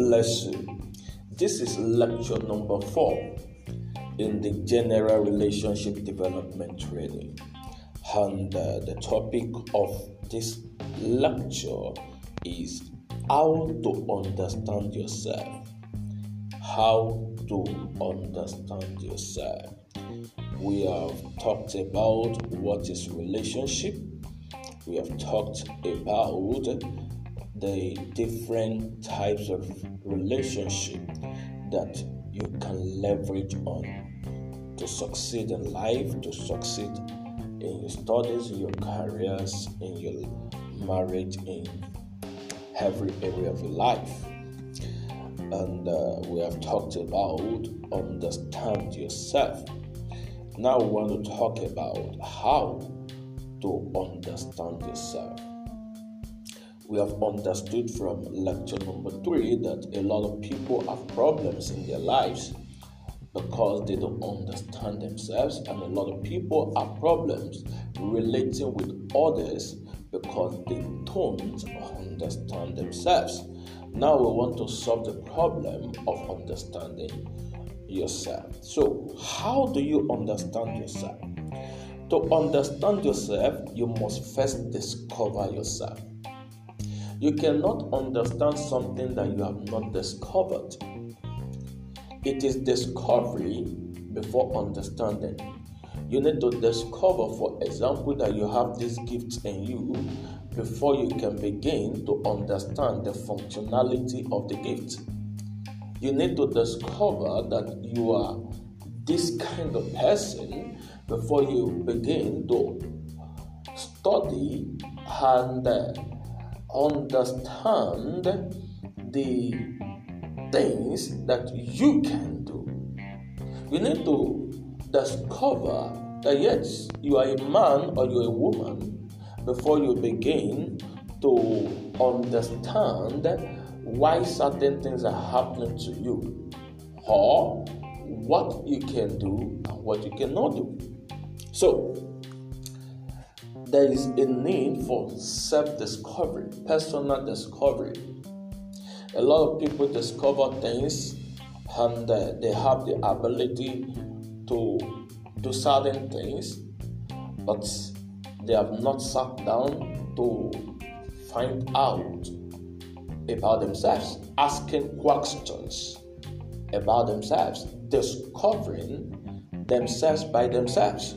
bless you. This is lecture number four in the general relationship development training. And uh, the topic of this lecture is how to understand yourself. How to understand yourself. We have talked about what is relationship. We have talked about the different types of relationship that you can leverage on to succeed in life, to succeed in your studies, in your careers, in your marriage, in every area of your life. And uh, we have talked about understand yourself. Now we want to talk about how to understand yourself we have understood from lecture number three that a lot of people have problems in their lives because they don't understand themselves, and a lot of people have problems relating with others because they don't understand themselves. Now we want to solve the problem of understanding yourself. So, how do you understand yourself? To understand yourself, you must first discover yourself. You cannot understand something that you have not discovered. It is discovery before understanding. You need to discover, for example, that you have these gifts in you before you can begin to understand the functionality of the gift. You need to discover that you are this kind of person before you begin to study and uh, understand the things that you can do. You need to discover that yes, you are a man or you're a woman before you begin to understand why certain things are happening to you or what you can do and what you cannot do. So, there is a need for self discovery, personal discovery. A lot of people discover things and uh, they have the ability to do certain things, but they have not sat down to find out about themselves, asking questions about themselves, discovering themselves by themselves.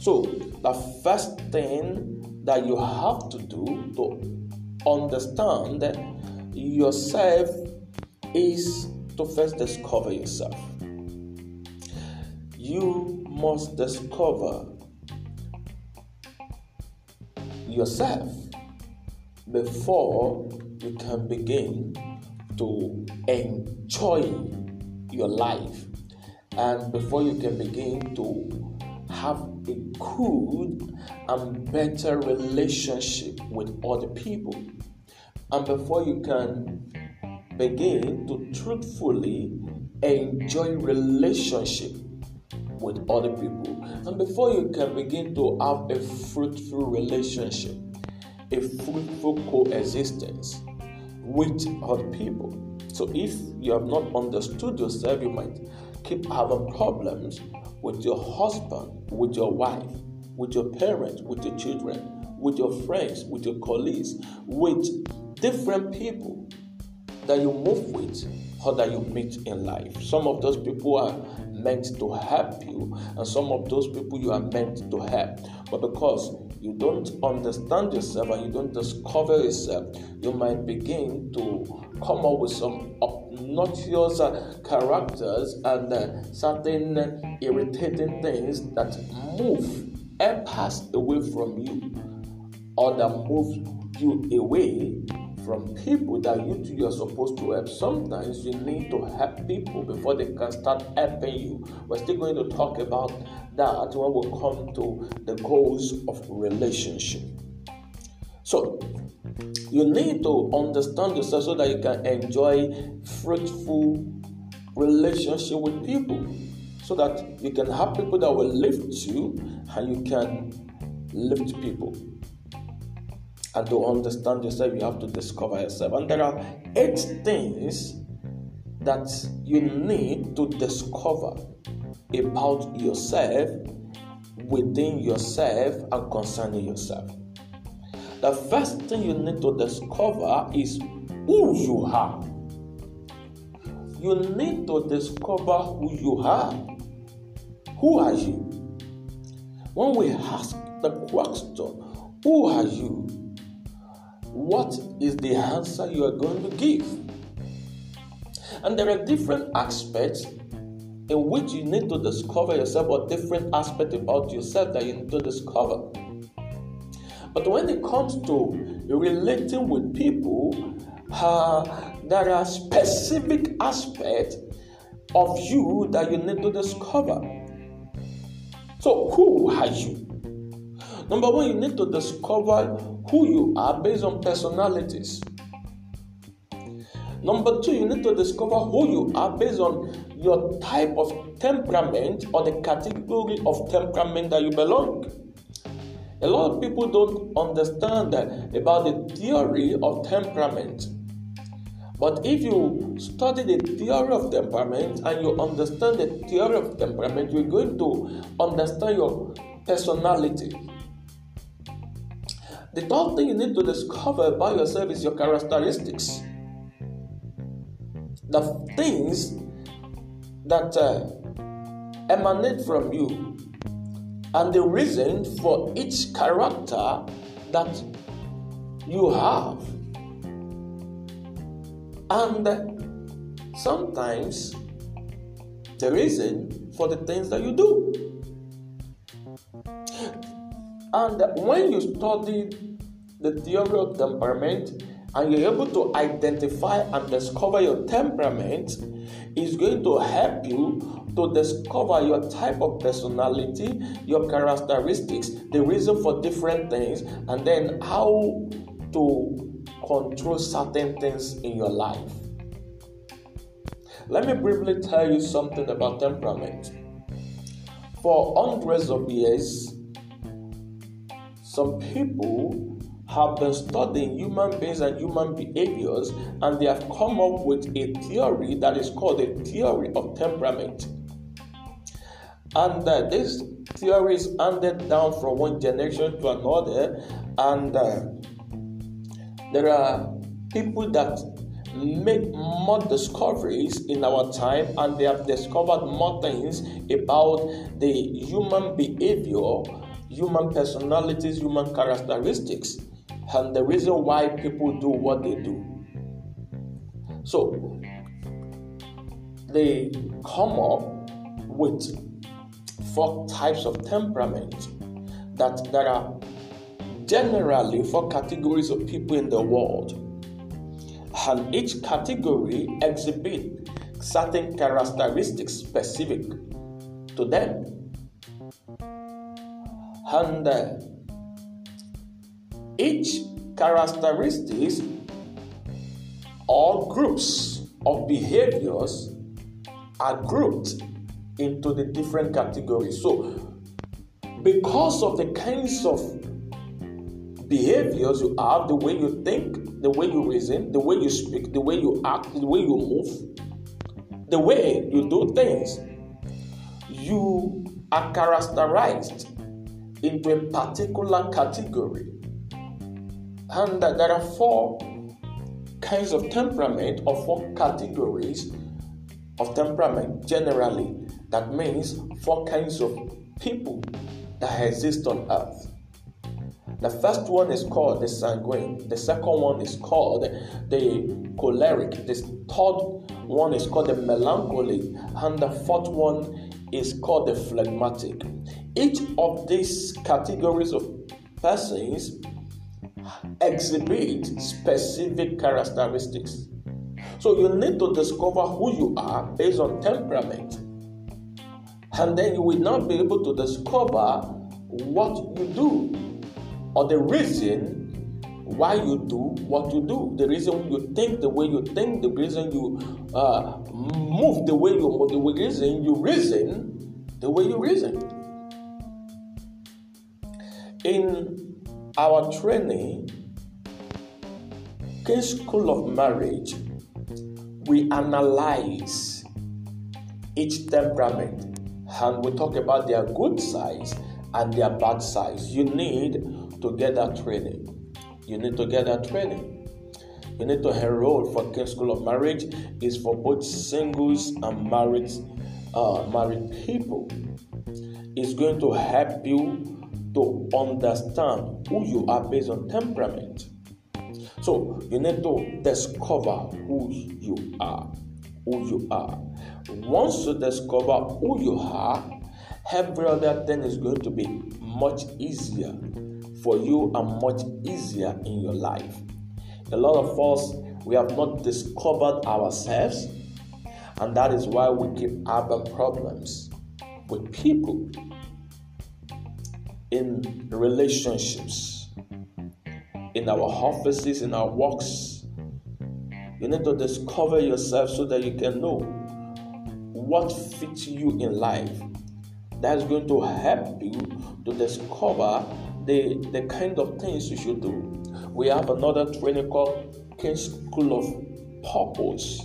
So, the first thing that you have to do to understand yourself is to first discover yourself. You must discover yourself before you can begin to enjoy your life and before you can begin to have a good and better relationship with other people. And before you can begin to truthfully enjoy relationship with other people, and before you can begin to have a fruitful relationship, a fruitful coexistence with other people. So if you have not understood yourself, you might keep having problems with your husband, with your wife, with your parents, with your children, with your friends, with your colleagues, with different people that you move with or that you meet in life. Some of those people are meant to help you, and some of those people you are meant to help. But because you don't understand yourself and you don't discover yourself, you might begin to come up with some obnoxious uh, characters and uh, certain irritating things that move and pass away from you or that move you away from people that you two are supposed to help. Sometimes you need to help people before they can start helping you. We're still going to talk about that when we come to the goals of relationship. So, you need to understand yourself so that you can enjoy fruitful relationship with people. So that you can have people that will lift you and you can lift people. And to understand yourself you have to discover yourself. And there are eight things that you need to discover about yourself within yourself and concerning yourself. The first thing you need to discover is who you are. You need to discover who you are. Who are you? When we ask the question, Who are you? What is the answer you are going to give? And there are different aspects in which you need to discover yourself, or different aspects about yourself that you need to discover. But when it comes to relating with people, uh, there are specific aspects of you that you need to discover. So, who are you? Number one, you need to discover who you are based on personalities. Number two, you need to discover who you are based on your type of temperament or the category of temperament that you belong. A lot of people don't understand about the theory of temperament. But if you study the theory of temperament and you understand the theory of temperament, you're going to understand your personality. The third thing you need to discover about yourself is your characteristics. The things that uh, emanate from you and the reason for each character that you have. And sometimes the reason for the things that you do. And when you study the theory of temperament and you're able to identify and discover your temperament, is going to help you to discover your type of personality, your characteristics, the reason for different things, and then how to control certain things in your life. Let me briefly tell you something about temperament. For hundreds of years, some people have been studying human beings and human behaviors, and they have come up with a theory that is called the theory of temperament. And uh, this theory is handed down from one generation to another, and uh, there are people that make more discoveries in our time and they have discovered more things about the human behavior human personalities, human characteristics, and the reason why people do what they do. So, they come up with four types of temperament that there are generally four categories of people in the world and each category exhibit certain characteristics specific to them and uh, each characteristics or groups of behaviors are grouped into the different categories. So, because of the kinds of behaviors you have, the way you think, the way you reason, the way you speak, the way you act, the way you move, the way you do things, you are characterized into a particular category. And there are four kinds of temperament or four categories of temperament generally. That means four kinds of people that exist on earth. The first one is called the sanguine, the second one is called the choleric, the third one is called the melancholy, and the fourth one is called the phlegmatic. Each of these categories of persons exhibit specific characteristics. So you need to discover who you are based on temperament. And then you will not be able to discover what you do or the reason why you do what you do, the reason you think the way you think, the reason you uh, move the way you move, the reason you reason the way you reason. In our training, King School of Marriage, we analyze each temperament and we talk about their good sides and their bad sides. You need to get that training. You need to get that training. You need to enroll for King School of Marriage. is for both singles and married uh, married people. It's going to help you to understand who you are based on temperament. So you need to discover who you are. Who you are. Once you discover who you are, every other thing is going to be much easier for you and much easier in your life. A lot of us, we have not discovered ourselves, and that is why we keep having problems with people in relationships, in our offices, in our works. You need to discover yourself so that you can know what fits you in life. That's going to help you to discover the, the kind of things you should do. We have another training called King School of Purpose.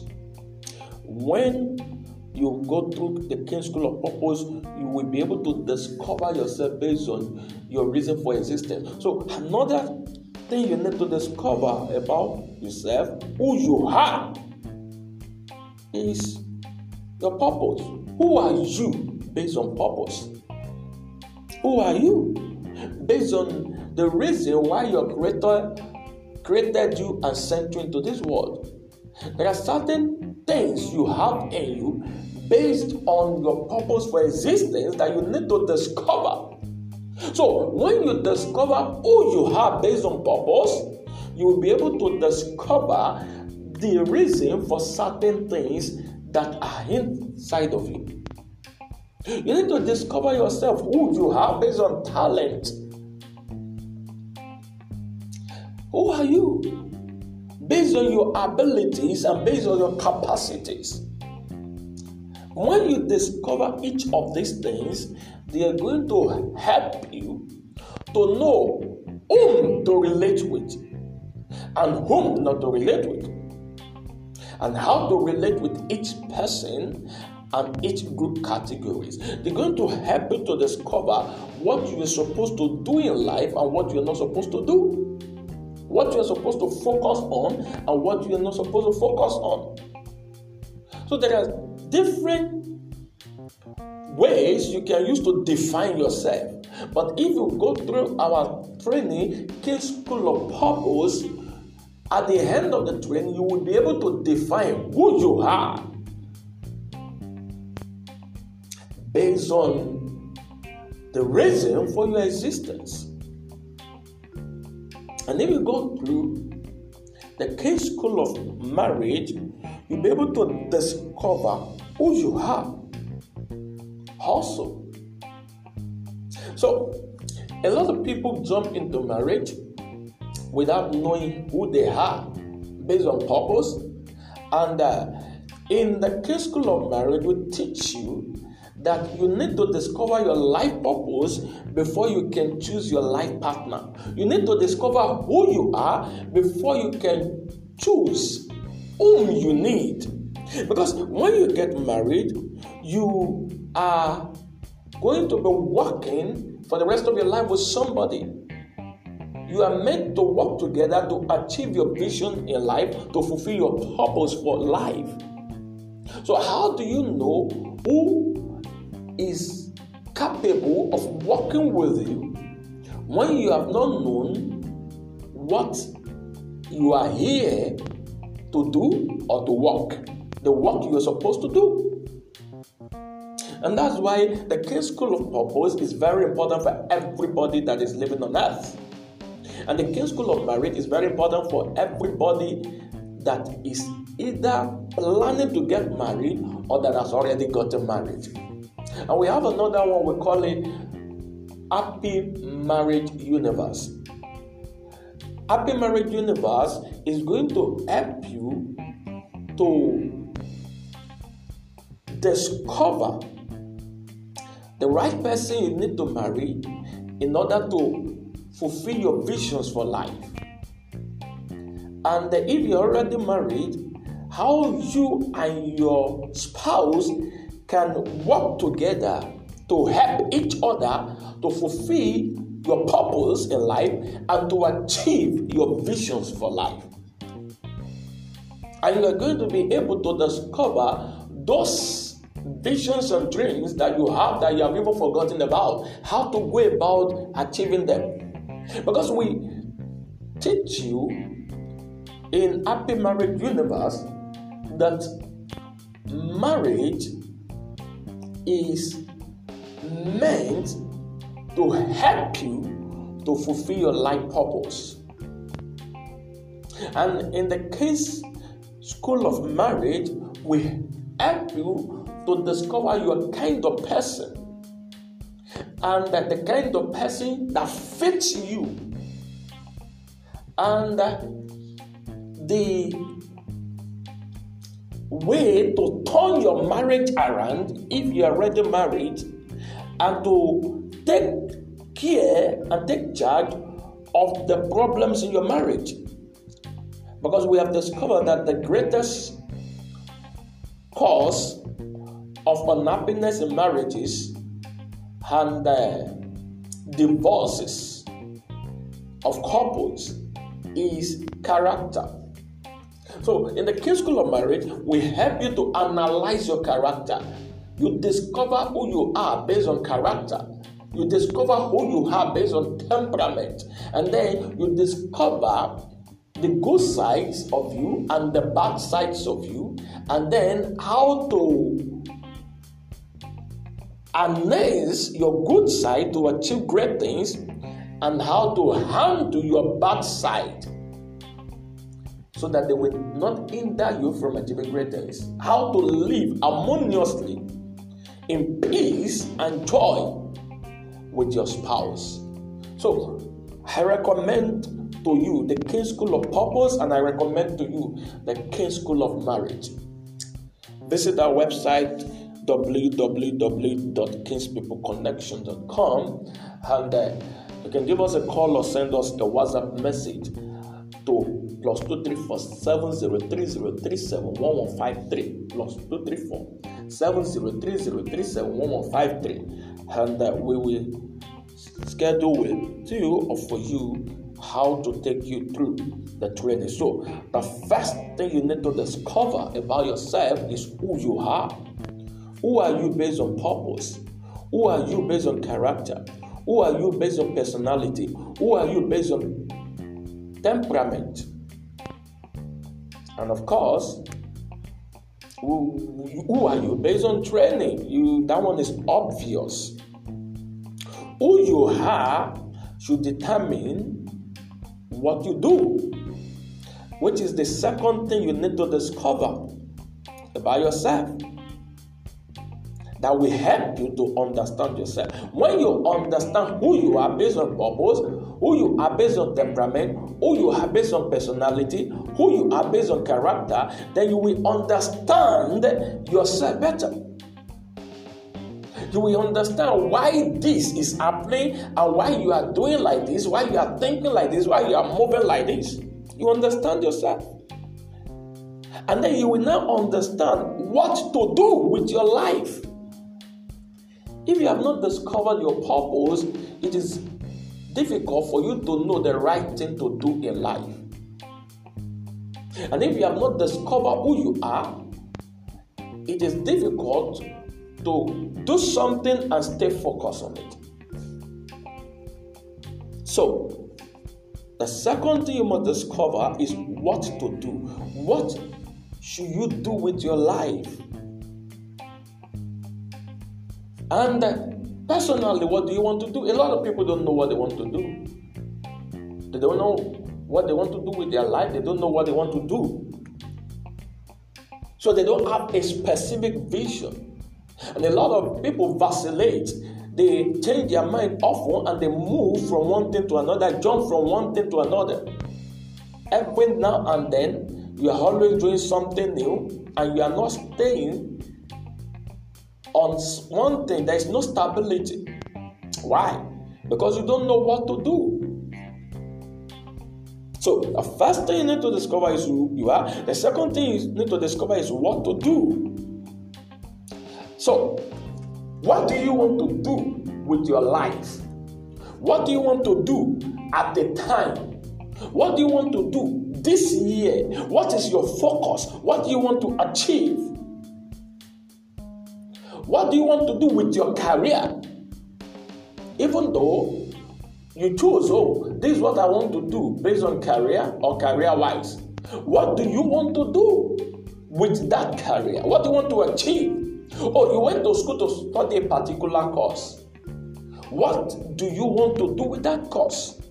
When you go through the King School of Purpose, you will be able to discover yourself based on your reason for existence. So, another thing you need to discover about yourself, who you are, is your purpose. Who are you based on purpose? Who are you? Based on the reason why your creator created you and sent you into this world. There are certain things you have in you based on your purpose for existence that you need to discover. So, when you discover who you are based on purpose, you will be able to discover the reason for certain things that are inside of you. You need to discover yourself who you are based on talent. Who are you? Based on your abilities and based on your capacities. When you discover each of these things, they are going to help you to know whom to relate with and whom not to relate with, and how to relate with each person and each group categories. They're going to help you to discover what you are supposed to do in life and what you're not supposed to do. What you're supposed to focus on and what you're not supposed to focus on. So there are different ways you can use to define yourself. But if you go through our training, King School of Purpose, at the end of the training, you will be able to define who you are based on the reason for your existence. And if you go through the King School of Marriage, you'll be able to discover who you are also. So, a lot of people jump into marriage without knowing who they are based on purpose. And uh, in the King School of Marriage, we teach you that you need to discover your life purpose before you can choose your life partner. You need to discover who you are before you can choose whom you need. Because when you get married, you are going to be working for the rest of your life with somebody. You are meant to work together to achieve your vision in life, to fulfill your purpose for life. So, how do you know who is capable of working with you when you have not known what you are here to do or to work? The work you are supposed to do. And that's why the King School of Purpose is very important for everybody that is living on earth. And the King School of Marriage is very important for everybody that is either planning to get married or that has already gotten married. And we have another one we call it Happy Marriage Universe. Happy Marriage Universe is going to help you to discover the right person you need to marry in order to fulfill your visions for life. And if you're already married, how you and your spouse can work together to help each other to fulfill your purpose in life and to achieve your visions for life. And you are going to be able to discover those visions and dreams that you have that you have even forgotten about, how to go about achieving them. Because we teach you in Happy Marriage Universe that marriage is meant to help you to fulfill your life purpose. And in the case school of marriage, we help you to discover your kind of person and the kind of person that fits you and the way to turn your marriage around if you are already married and to take care and take charge of the problems in your marriage. Because we have discovered that the greatest cause of unhappiness in marriages and uh, divorces of couples is character. So, in the King School of Marriage, we help you to analyze your character. You discover who you are based on character. You discover who you are based on temperament. And then you discover the good sides of you and the bad sides of you. And then how to harness your good side to achieve great things and how to handle your bad side so that they will not hinder you from achieving great things. How to live harmoniously in peace and joy with your spouse. So, I recommend to you the King School of Purpose and I recommend to you the King School of Marriage. Visit our website www.kingspeopleconnection.com and uh, you can give us a call or send us a WhatsApp message to plus two three four seven zero three zero three seven one one five three plus two three four seven zero three zero three seven one one five three and uh, we will schedule with you or for you how to take you through the training. So the first thing you need to discover about yourself is who you are. Who are you based on purpose? Who are you based on character? Who are you based on personality? Who are you based on temperament? And of course, who, who are you based on training? You that one is obvious. Who you are should determine what you do, which is the second thing you need to discover about yourself that will help you to understand yourself. When you understand who you are based on purpose, who you are based on temperament, who you are based on personality, who you are based on character, then you will understand yourself better. You will understand why this is happening and why you are doing like this, why you are thinking like this, why you are moving like this. You understand yourself. And then you will now understand what to do with your life. If you have not discovered your purpose, it is difficult for you to know the right thing to do in life. And if you have not discovered who you are, it is difficult to do something and stay focused on it. So, the second thing you must discover is what to do. What should you do with your life? And personally, what do you want to do? A lot of people don't know what they want to do. They don't know what they want to do with their life, they don't know what they want to do. So they don't have a specific vision. And a lot of people vacillate. They change their mind often and they move from one thing to another, jump from one thing to another. Every now and then, you are always doing something new and you are not staying on one thing, there is no stability. Why? Because you don't know what to do. So the first thing you need to discover is who you are. The second thing you need to discover is what to do. So, what do you want to do with your life? What do you want to do at the time? What do you want to do this year? What is your focus? What do you want to achieve? What do you want to do with your career? Even though you choose, oh, this is what I want to do based on career or career wise. What do you want to do with that career? What do you want to achieve? Oh, you went to school to study a particular course. What do you want to do with that course?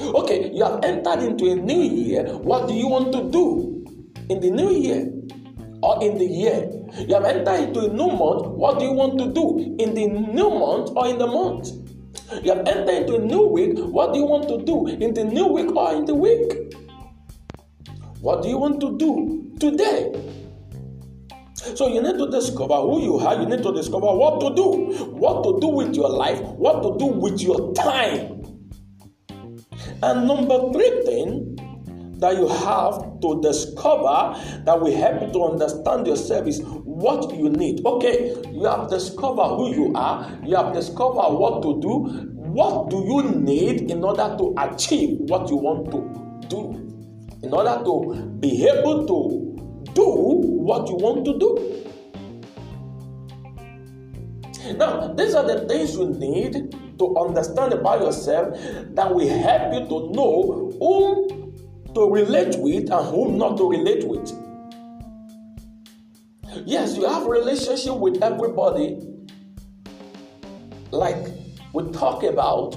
Okay, you have entered into a new year. What do you want to do in the new year or in the year? You have entered into a new month. What do you want to do in the new month or in the month? You have entered into a new week. What do you want to do in the new week or in the week? What do you want to do today? So you need to discover who you are. You need to discover what to do, what to do with your life, what to do with your time. And number three thing that you have to discover that will help you to understand yourself is what you need. Okay, you have discovered who you are, you have discovered what to do. What do you need in order to achieve what you want to do? In order to be able to do what you want to do. Now, these are the things you need to understand about yourself that will help you to know whom to relate with and whom not to relate with. Yes, you have relationship with everybody, like we talk about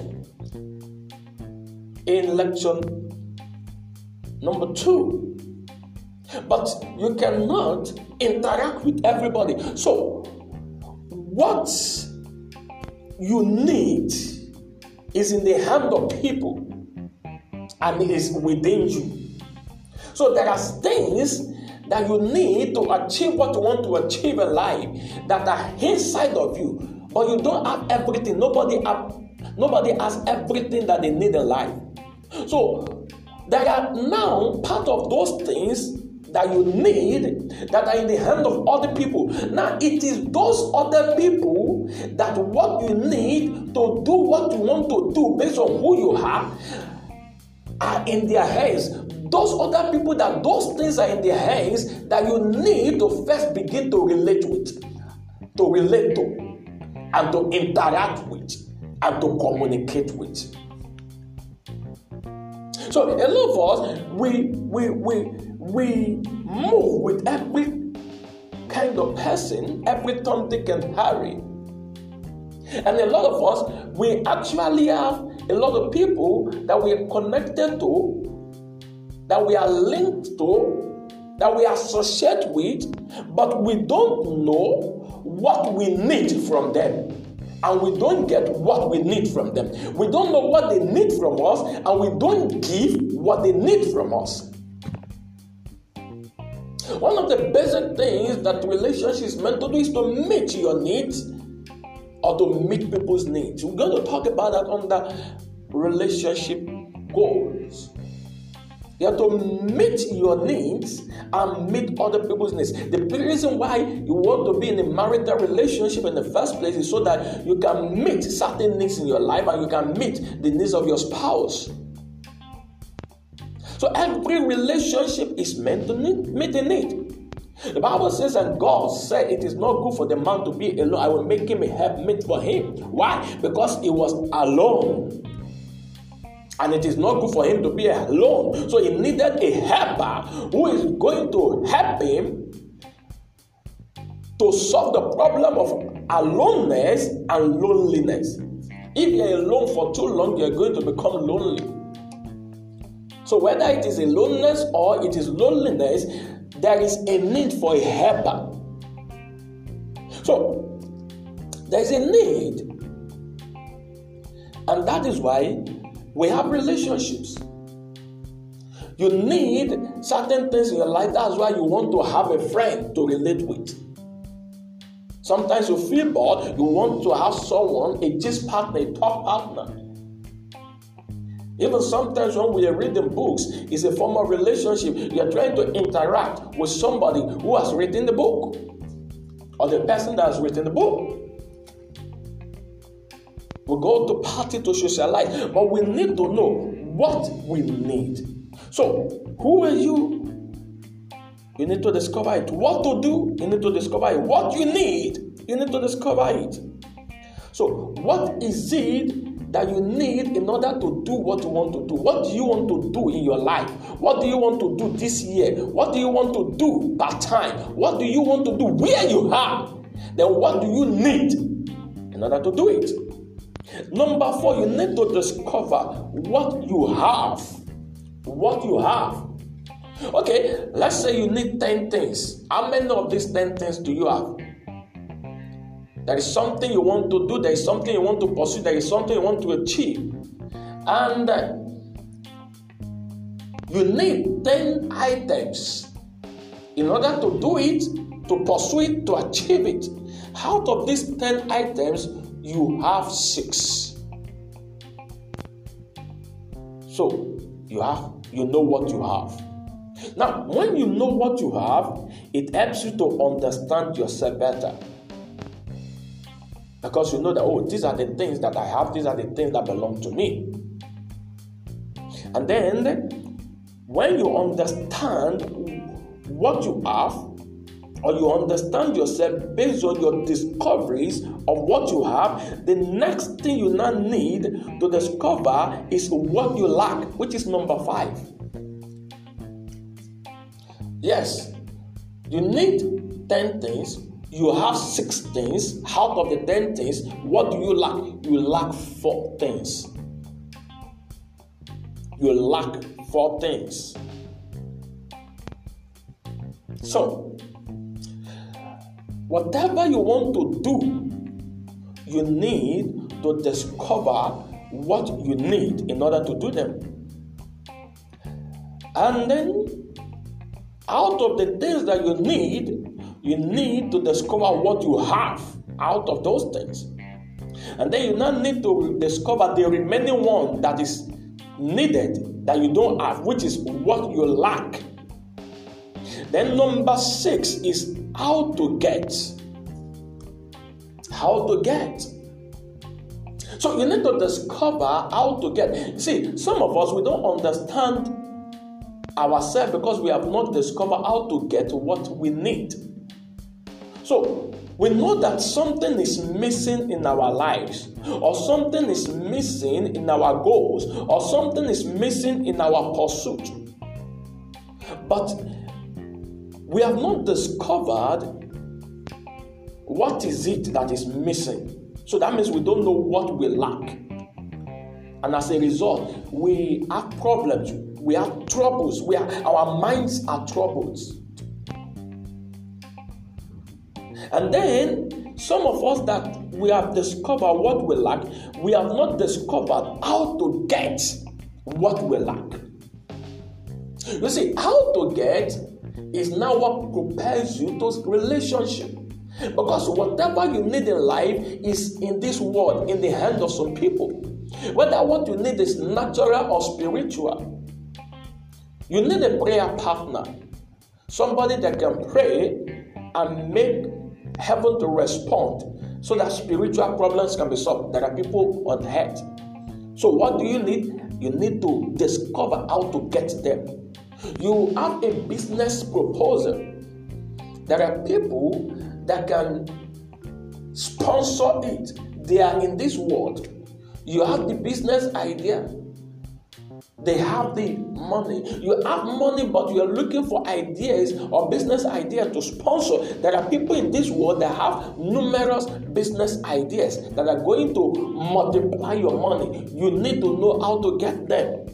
in lecture number two. But you cannot interact with everybody. So, what you need is in the hand of people and it is within you. So there are things that you need to achieve what you want to achieve in life that are inside of you, but you don't have everything. Nobody have, nobody has everything that they need in life. So there are now part of those things that you need that are in the hand of other people. Now, it is those other people that what you need to do what you want to do based on who you are are in their hands. Those other people that those things are in their hands that you need to first begin to relate with, to relate to, and to interact with, and to communicate with. So a lot of us we we we we move with every kind of person, every Tom, Dick, and Harry. And a lot of us, we actually have a lot of people that we are connected to, that we are linked to, that we associate with, but we don't know what we need from them. And we don't get what we need from them. We don't know what they need from us, and we don't give what they need from us. One of the basic things that relationships meant to do is to meet your needs or to meet people's needs. We're going to talk about that under relationship goals. You have to meet your needs and meet other people's needs. The reason why you want to be in a marital relationship in the first place is so that you can meet certain needs in your life and you can meet the needs of your spouse. So every relationship is meant to meet a need. The Bible says, and God said, It is not good for the man to be alone. I will make him a helpmate for him. Why? Because he was alone. And it is not good for him to be alone. So he needed a helper who is going to help him to solve the problem of aloneness and loneliness. If you're alone for too long, you're going to become lonely. So, whether it is a or it is loneliness, there is a need for a helper. So, there is a need. And that is why we have relationships. You need certain things in your life. That's why you want to have a friend to relate with. Sometimes you feel bored, you want to have someone, a gist partner, a top partner Even sometimes when we are reading books, it's a form of relationship. You're trying to interact with somebody who has written the book or the person that has written the book. We go to party to socialize, but we need to know what we need. So, who are you? You need to discover it. What to do? You need to discover it. What you need? You need to discover it. So, what is it that you need in order to do what you want to do? What do you want to do in your life? What do you want to do this year? What do you want to do part time? What do you want to do where you are? Then, what do you need in order to do it? Number four, you need to discover what you have. What you have. Okay, let's say you need 10 things. How many of these 10 things do you have? There is something you want to do, there is something you want to pursue, there is something you want to achieve. And uh, you need 10 items in order to do it, to pursue it, to achieve it. Out of these 10 items, you have six. So you have you know what you have. Now, when you know what you have, it helps you to understand yourself better. Because you know that, oh, these are the things that I have, these are the things that belong to me. And then, when you understand what you have, or you understand yourself based on your discoveries of what you have, the next thing you now need to discover is what you lack, which is number five. Yes, you need 10 things, you have six things. Out of the 10 things, what do you lack? You lack four things. You lack four things. So, Whatever you want to do, you need to discover what you need in order to do them. And then, out of the things that you need, you need to discover what you have out of those things. And then you now need to discover the remaining one that is needed that you don't have, which is what you lack. Then, number six is how to get. How to get. So you need to discover how to get. See, some of us we don't understand ourselves because we have not discovered how to get what we need. So we know that something is missing in our lives, or something is missing in our goals, or something is missing in our pursuit. But we have not discovered what is it that is missing. So that means we don't know what we lack. And as a result, we have problems, we have troubles, we are, our minds are troubled. And then some of us that we have discovered what we lack, we have not discovered how to get what we lack. You see, how to get is now what propels you to relationship. Because whatever you need in life is in this world, in the hands of some people. Whether what you need is natural or spiritual, you need a prayer partner, somebody that can pray and make heaven to respond so that spiritual problems can be solved. There are people on earth. So, what do you need? You need to discover how to get them. You have a business proposal. There are people that can sponsor it. They are in this world. You have the business idea. They have the money. You have money, but you are looking for ideas or business ideas to sponsor. There are people in this world that have numerous business ideas that are going to multiply your money. You need to know how to get them.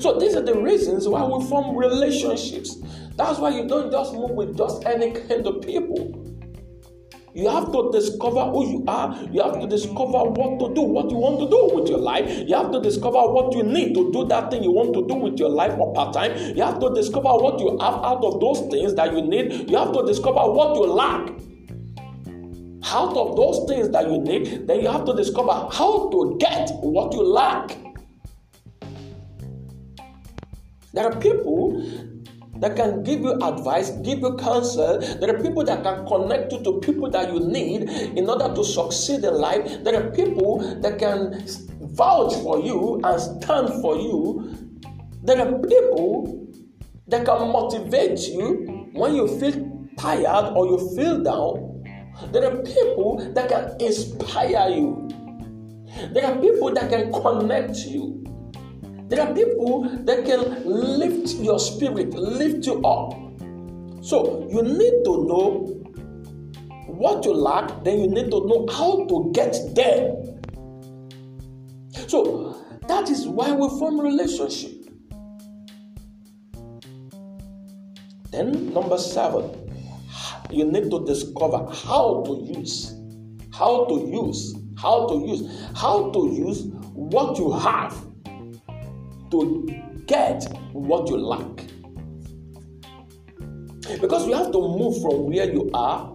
So these are the reasons why we form relationships. That's why you don't just move with just any kind of people. You have to discover who you are. You have to discover what to do, what you want to do with your life. You have to discover what you need to do that thing you want to do with your life or part time. You have to discover what you have out of those things that you need. You have to discover what you lack out of those things that you need, then you have to discover how to get what you lack. There are people that can give you advice, give you counsel. There are people that can connect you to people that you need in order to succeed in life. There are people that can vouch for you and stand for you. There are people that can motivate you when you feel tired or you feel down. There are people that can inspire you. There are people that can connect you. There are people that can lift your spirit, lift you up. So you need to know what you lack, then you need to know how to get there. So that is why we form relationship. Then number seven, you need to discover how to use, how to use, how to use, how to use what you have to get what you lack. Because you have to move from where you are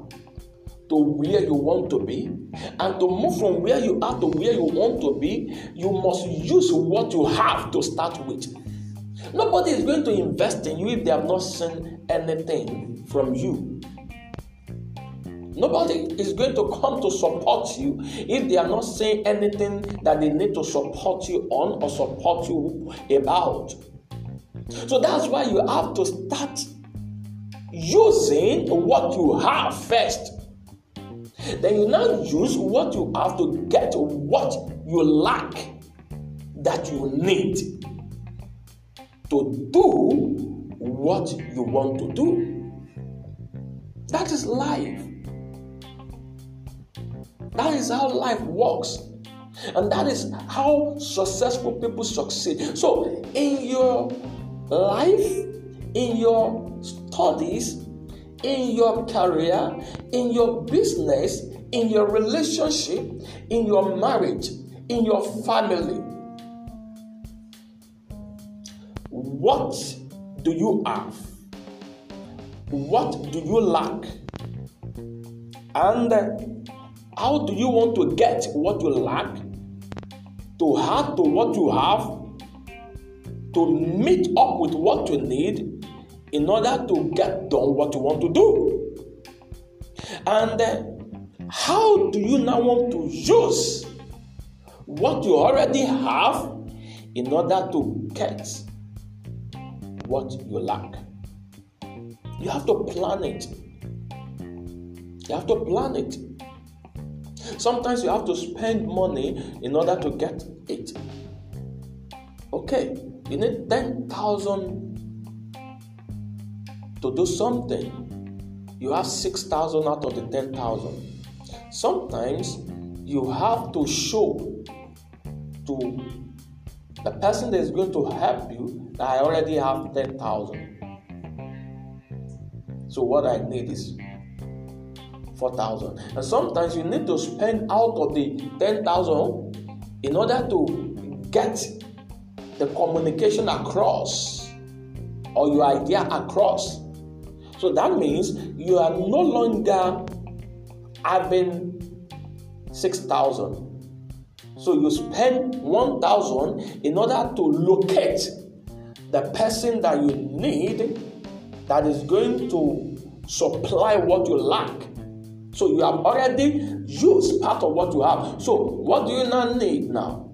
to where you want to be. And to move from where you are to where you want to be, you must use what you have to start with. Nobody is going to invest in you if they have not seen anything from you. Nobody is going to come to support you if they are not saying anything that they need to support you on or support you about. So that's why you have to start using what you have first. Then you now use what you have to get what you lack that you need to do what you want to do. That is life. That is how life works. And that is how successful people succeed. So, in your life, in your studies, in your career, in your business, in your relationship, in your marriage, in your family, what do you have? What do you lack? And how do you want to get what you lack? To add to what you have? To meet up with what you need in order to get done what you want to do? And uh, how do you now want to use what you already have in order to get what you lack? You have to plan it. You have to plan it. Sometimes you have to spend money in order to get it. Okay, you need 10,000 to do something. You have 6,000 out of the 10,000. Sometimes you have to show to the person that is going to help you that I already have 10,000. So what I need is 4,000. And sometimes you need to spend out of the 10,000 in order to get the communication across or your idea across. So that means you are no longer having 6,000. So you spend 1,000 in order to locate the person that you need that is going to supply what you lack. So you have already used part of what you have. So what do you now need now?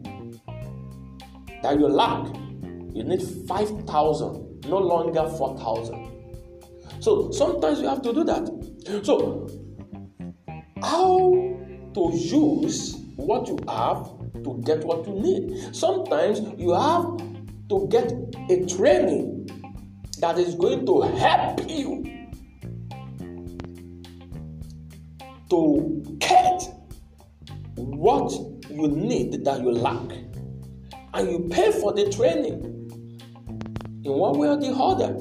That you lack. You need 5,000, no longer 4,000. So sometimes you have to do that. So, how to use what you have to get what you need? Sometimes you have to get a training that is going to help you to get what you need that you lack. And you pay for the training in one way or the other.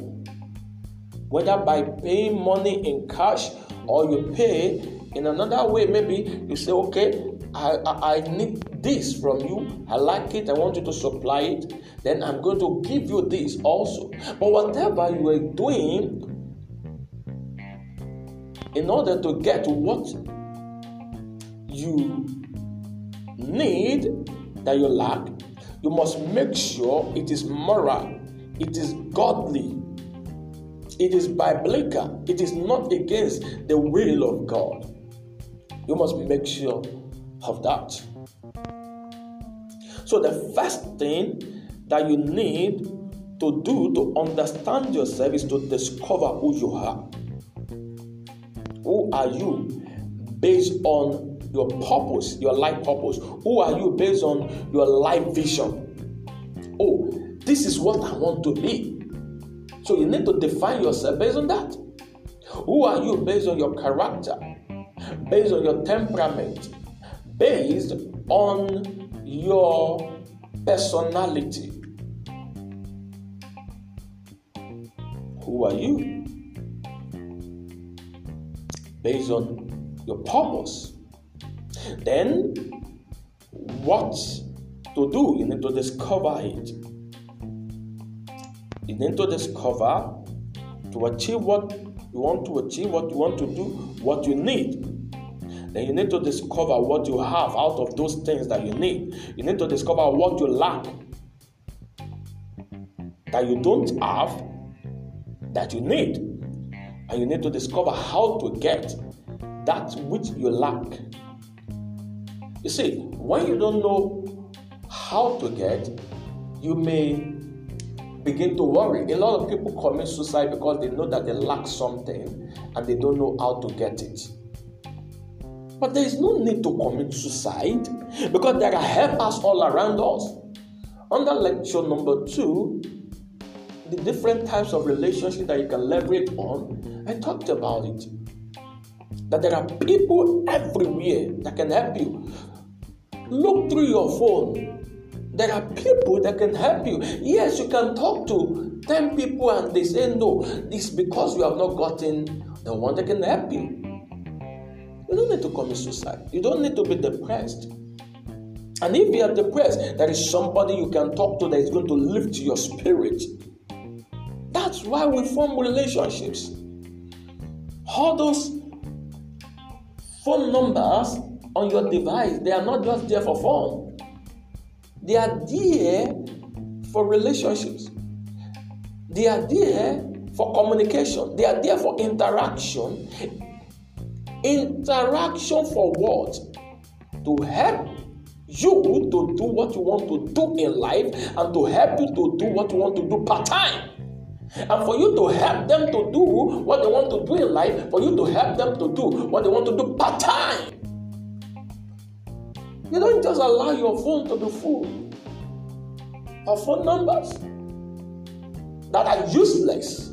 Whether by paying money in cash or you pay in another way, maybe you say, okay, I, I, I need this from you. I like it. I want you to supply it. Then I'm going to give you this also. But whatever you are doing, in order to get what you need that you lack, you must make sure it is moral, it is godly, it is biblical, it is not against the will of God. You must make sure of that. So, the first thing that you need to do to understand yourself is to discover who you are. Who are you based on your purpose, your life purpose? Who are you based on your life vision? Oh, this is what I want to be. So you need to define yourself based on that. Who are you based on your character, based on your temperament, based on your personality? Who are you? Based on your purpose. Then, what to do? You need to discover it. You need to discover to achieve what you want to achieve, what you want to do, what you need. Then you need to discover what you have out of those things that you need. You need to discover what you lack that you don't have that you need. And you need to discover how to get that which you lack. You see, when you don't know how to get, you may begin to worry. A lot of people commit suicide because they know that they lack something and they don't know how to get it. But there is no need to commit suicide because there are helpers all around us. Under lecture number two, the different types of relationship that you can leverage on, I talked about it. That there are people everywhere that can help you. Look through your phone. There are people that can help you. Yes, you can talk to 10 people and they say no. It's because you have not gotten the one that can help you. You don't need to commit suicide. You don't need to be depressed. And if you are depressed, there is somebody you can talk to that is going to lift your spirit. Why we form relationships. All those phone numbers on your device, they are not just there for fun. They are there for relationships. They are there for communication. They are there for interaction. Interaction for what? To help you to do what you want to do in life and to help you to do what you want to do part time. And for you to help them to do what they want to do in life, for you to help them to do what they want to do part time. You don't just allow your phone to be full of phone numbers that are useless.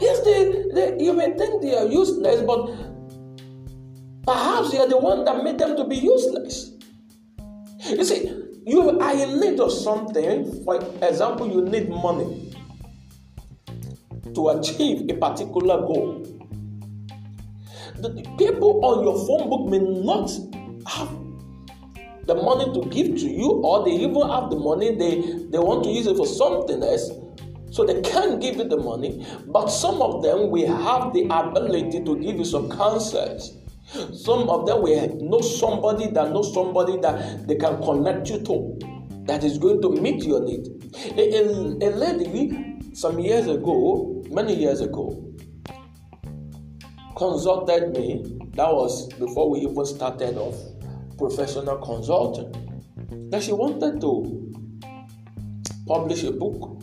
Yes, they, they, you may think they are useless, but perhaps you are the one that made them to be useless. You see, you are in need of something. For example, you need money to achieve a particular goal. The people on your phone book may not have the money to give to you, or they even have the money, they, they want to use it for something else. So they can't give you the money, but some of them will have the ability to give you some counsels. Some of them will know somebody that knows somebody that they can connect you to that is going to meet your need. A, a, a lady some years ago, many years ago, consulted me. That was before we even started off professional consulting. That she wanted to publish a book.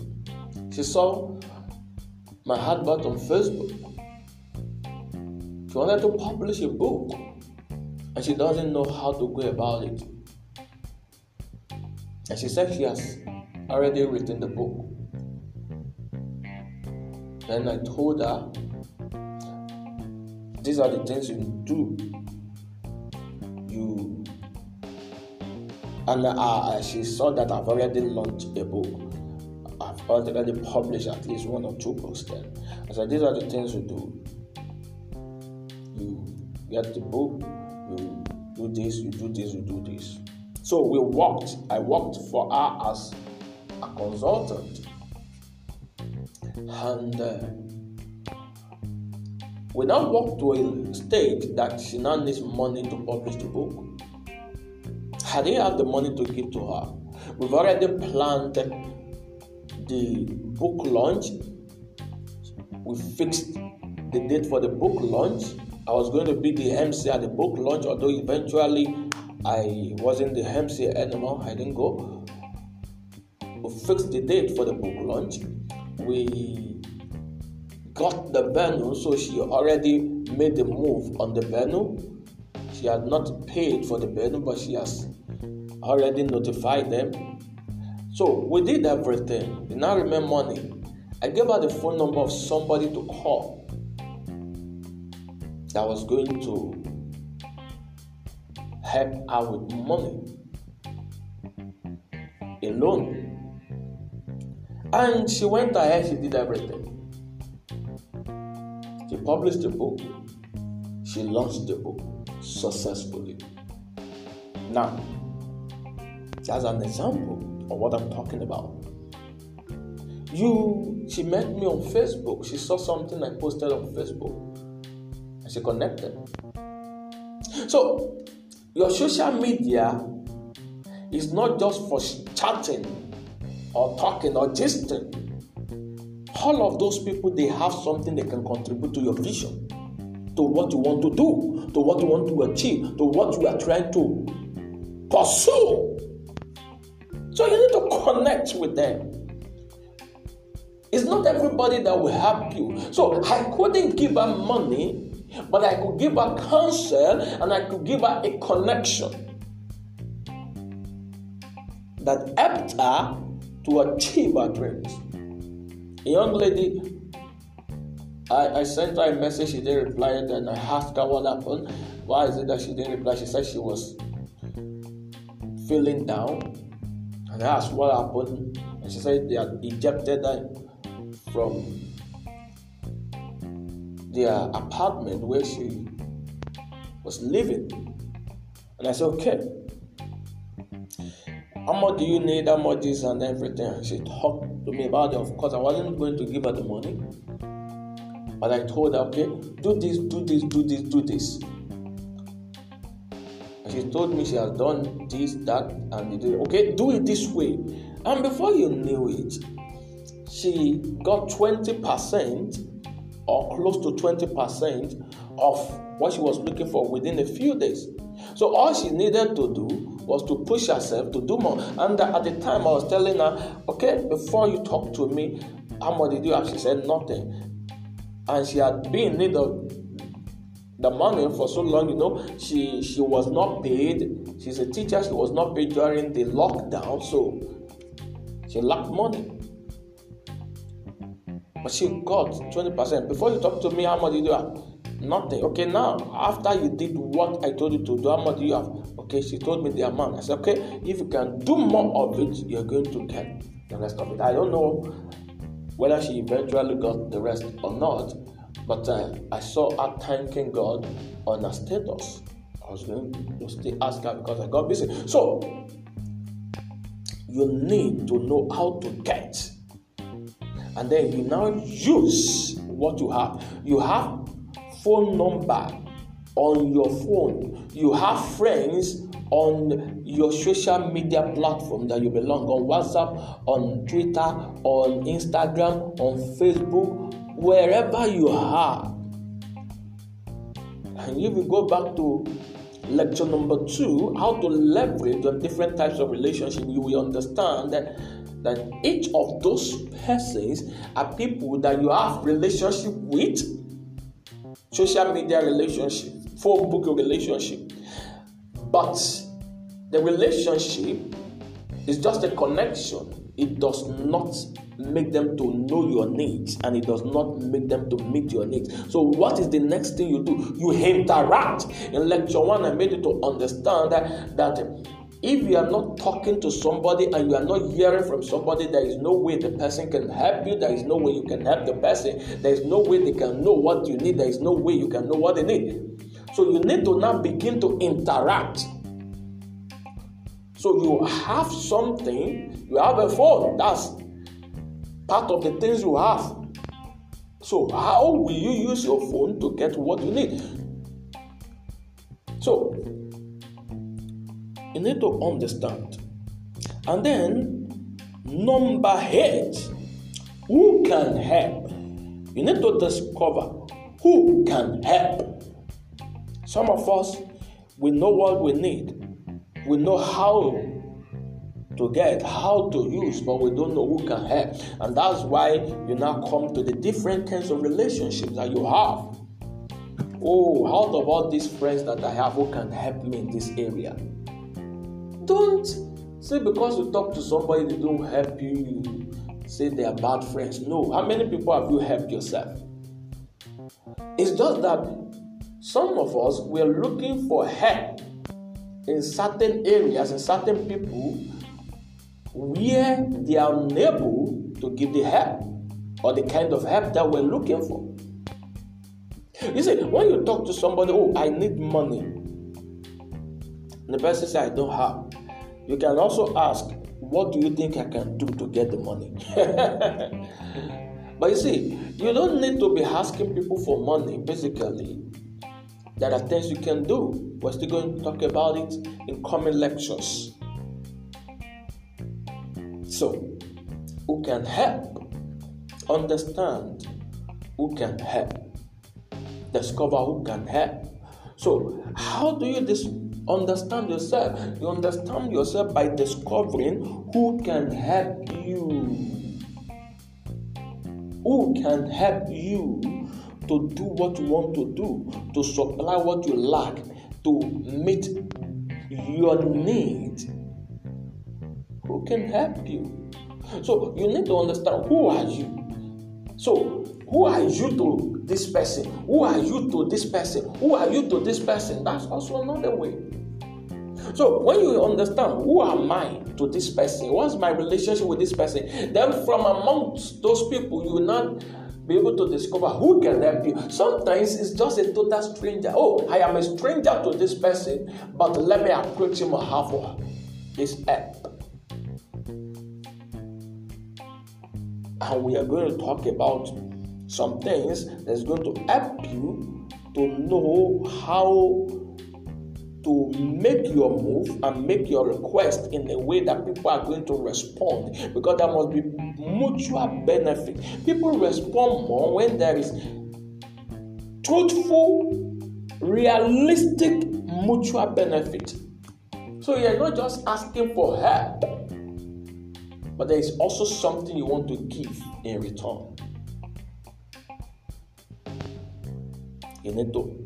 She saw my advert on Facebook. She wanted to publish a book and she doesn't know how to go about it. And she said she has already written the book. Then I told her, these are the things you do. You and uh, she saw that I've already launched a book. I've already published at least one or two books then. I said, these are the things you do. You get the book, you do this, you do this, you do this. So we worked. I worked for her as a consultant. And uh, we now walk to a stage that she now needs money to publish the book. I didn't have the money to give to her. We've already planned the book launch. We fixed the date for the book launch. I was going to be the MC at the book launch, although eventually I wasn't the MC anymore. I didn't go. We fixed the date for the book launch. We got the venue, so she already made the move on the venue. She had not paid for the venue, but she has already notified them. So we did everything. We now remember money. I gave her the phone number of somebody to call that was going to help her with money alone. And she went ahead, she did everything. She published the book, she launched the book successfully. Now, that's an example of what I'm talking about. You, she met me on Facebook. She saw something I posted on Facebook, and she connected. So, your social media is not just for chatting or talking or gisting. All of those people, they have something they can contribute to your vision, to what you want to do, to what you want to achieve, to what you are trying to pursue. So you need to connect with them. It's not everybody that will help you. So I couldn't give her money, but I could give her counsel and I could give her a connection that helped her to achieve her dreams. A young lady, I, I sent her a message, she didn't reply, it, and I asked her what happened. Why is it that she didn't reply? She said she was feeling down and I asked what happened, and she said they had ejected her from their apartment where she was living. And I said, okay. How much do you need? How much this and everything? She talked to me about it. Of course, I wasn't going to give her the money. But I told her, okay, do this, do this, do this, do this. And She told me she has done this, that, and it. Okay, do it this way. And before you knew it, she got 20% or close to 20% of what she was looking for within a few days. So all she needed to do was to push herself to do more. And at the time, I was telling her, okay, before you talk to me, how much did you have? She said nothing. And she had been in need of the money for so long. You know, she she was not paid. She's a teacher. She was not paid during the lockdown, so she lacked money. But she got 20%. Before you talk to me, how much did you have? Nothing. Okay, now after you did what I told you to do, how much do you have? Okay, she told me the amount. I said, okay, if you can do more of it, you're going to get the rest of it. I don't know whether she eventually got the rest or not, but uh, I saw her thanking God on her status. I was going to stay ask her because I got busy. So you need to know how to get, and then you now use what you have. You have phone number on your phone. You have friends on your social media platform that you belong on WhatsApp, on Twitter, on Instagram, on Facebook, wherever you are. And if you go back to lecture number two, how to leverage on different types of relationship, you will understand that that each of those persons are people that you have relationship with, social media relationship, phone book relationship. But the relationship is just a connection. It does not make them to know your needs and it does not make them to meet your needs. So, what is the next thing you do? You interact. In lecture one, I made you to understand that, that if you are not talking to somebody and you are not hearing from somebody, there is no way the person can help you. There is no way you can help the person. There is no way they can know what you need. There is no way you can know what they need. So you need to now begin to interact. So you have something, you have a phone. That's part of the things you have. So, how will you use your phone to get what you need? So, you need to understand. And then, number eight who can help. You need to discover who can help. Some of us, we know what we need, we know how to get, how to use, but we don't know who can help. And that's why you now come to the different kinds of relationships that you have. Oh, out of all these friends that I have, who can help me in this area? Don't say because you talk to somebody they don't help you, you say they are bad friends. No. How many people have you helped yourself? It's just that some of us we are looking for help in certain areas and certain people where they are unable to give the help or the kind of help that we're looking for. You see, when you talk to somebody, oh, I need money, and the person says, I don't have, you can also ask, what do you think I can do to get the money? but you see, you don't need to be asking people for money, basically. There are things you can do. We're still going to talk about it in coming lectures. So, who can help? Understand who can help discover who can help. So, how do you dis- understand yourself? You understand yourself by discovering who can help you. Who can help you to do what you want to do, to supply what you lack, to meet your need. Who can help you? So you need to understand who are you. So who are you to this person? Who are you to this person? Who are you to this person? That's also another way. So when you understand who am I to this person, what's my relationship with this person, then from amongst those people, you will not be able to discover who can help you. Sometimes it's just a total stranger. Oh, I am a stranger to this person, but let me approach him or have this help. And we are going to talk about some things that's going to help you to know how to make your move and make your request in a way that people are going to respond because there must be mutual benefit. People respond more when there is truthful, realistic mutual benefit. So you're not just asking for help, but there is also something you want to give in return. You need to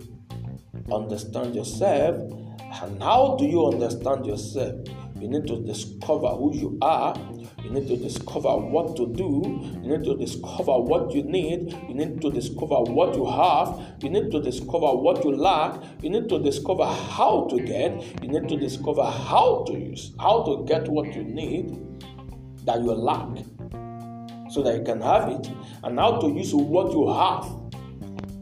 understand yourself. And how do you understand yourself? You need to discover who you are. You need to discover what to do. You need to discover what you need. You need to discover what you have. You need to discover what you lack. You need to discover how to get. You need to discover how to use, how to get what you need that you lack so that you can have it, and how to use what you have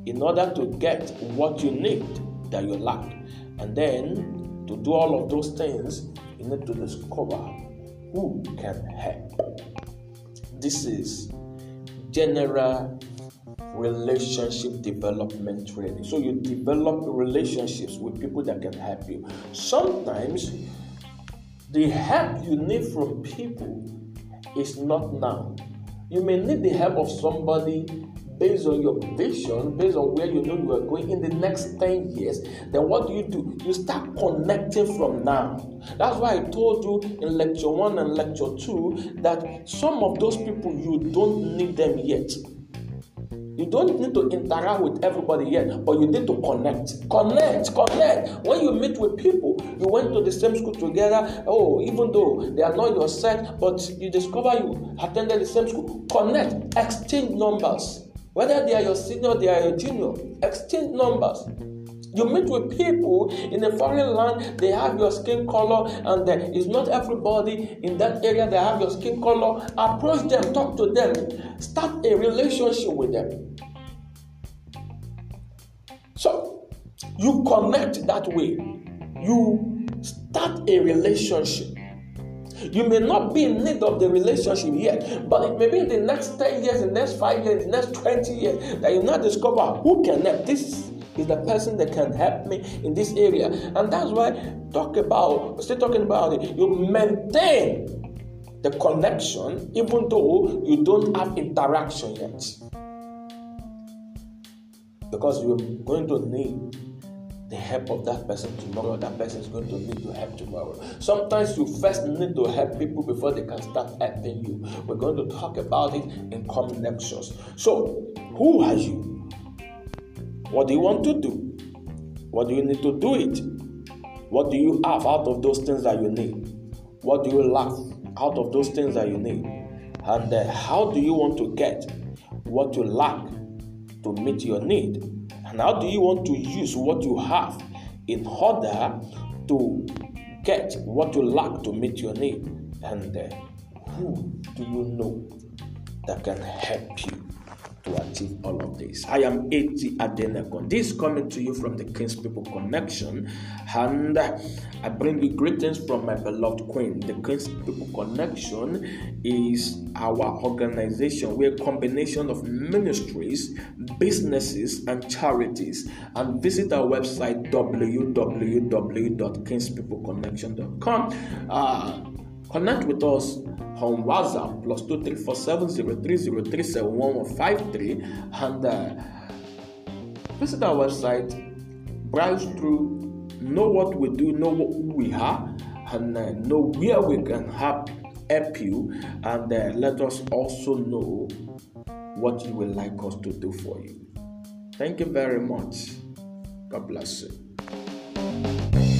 in order to get what you need that you lack. And then to do all of those things, you need to discover who can help. This is general relationship development training. So you develop relationships with people that can help you. Sometimes the help you need from people is not now. You may need the help of somebody based on your vision, based on where you know you are going in the next 10 years, then what do you do? You start connecting from now. That's why I told you in lecture one and lecture two that some of those people you don't need them yet. You don't need to interact with everybody yet, but you need to connect. Connect, connect. When you meet with people, you went to the same school together. Oh, even though they are not your set, but you discover you attended the same school. Connect, exchange numbers. Whether they are your senior, they are your junior, exchange numbers. You meet with people in a foreign land, they have your skin color, and there is not everybody in that area that have your skin color. Approach them, talk to them, start a relationship with them. So you connect that way. You start a relationship. You may not be in need of the relationship yet, but it may be in the next 10 years, in the next 5 years, in the next 20 years that you now discover who can help. This is the person that can help me in this area. And that's why talk about, still talking about it, you maintain the connection, even though you don't have interaction yet. Because you're going to need the help of that person tomorrow, that person is going to need your help tomorrow. Sometimes you first need to help people before they can start helping you. We're going to talk about it in connections. So, who has you? What do you want to do? What do you need to do it? What do you have out of those things that you need? What do you lack out of those things that you need? And uh, how do you want to get what you lack to meet your need? And how do you want to use what you have in order to get what you lack to meet your need? And uh, who do you know that can help you to achieve all of this. I am A.T. Adenekan. This is coming to you from the King's People Connection, and I bring you greetings from my beloved Queen. The King's People Connection is our organization. We're a combination of ministries, businesses, and charities. And visit our website www.kingspeopleconnection.com. Uh, connect with us on WhatsApp plus two three four seven zero three zero three seven one one five three and uh, visit our website, browse through, know what we do, know what we are, and uh, know where we can help help you, and uh, let us also know what you would like us to do for you. Thank you very much. God bless you.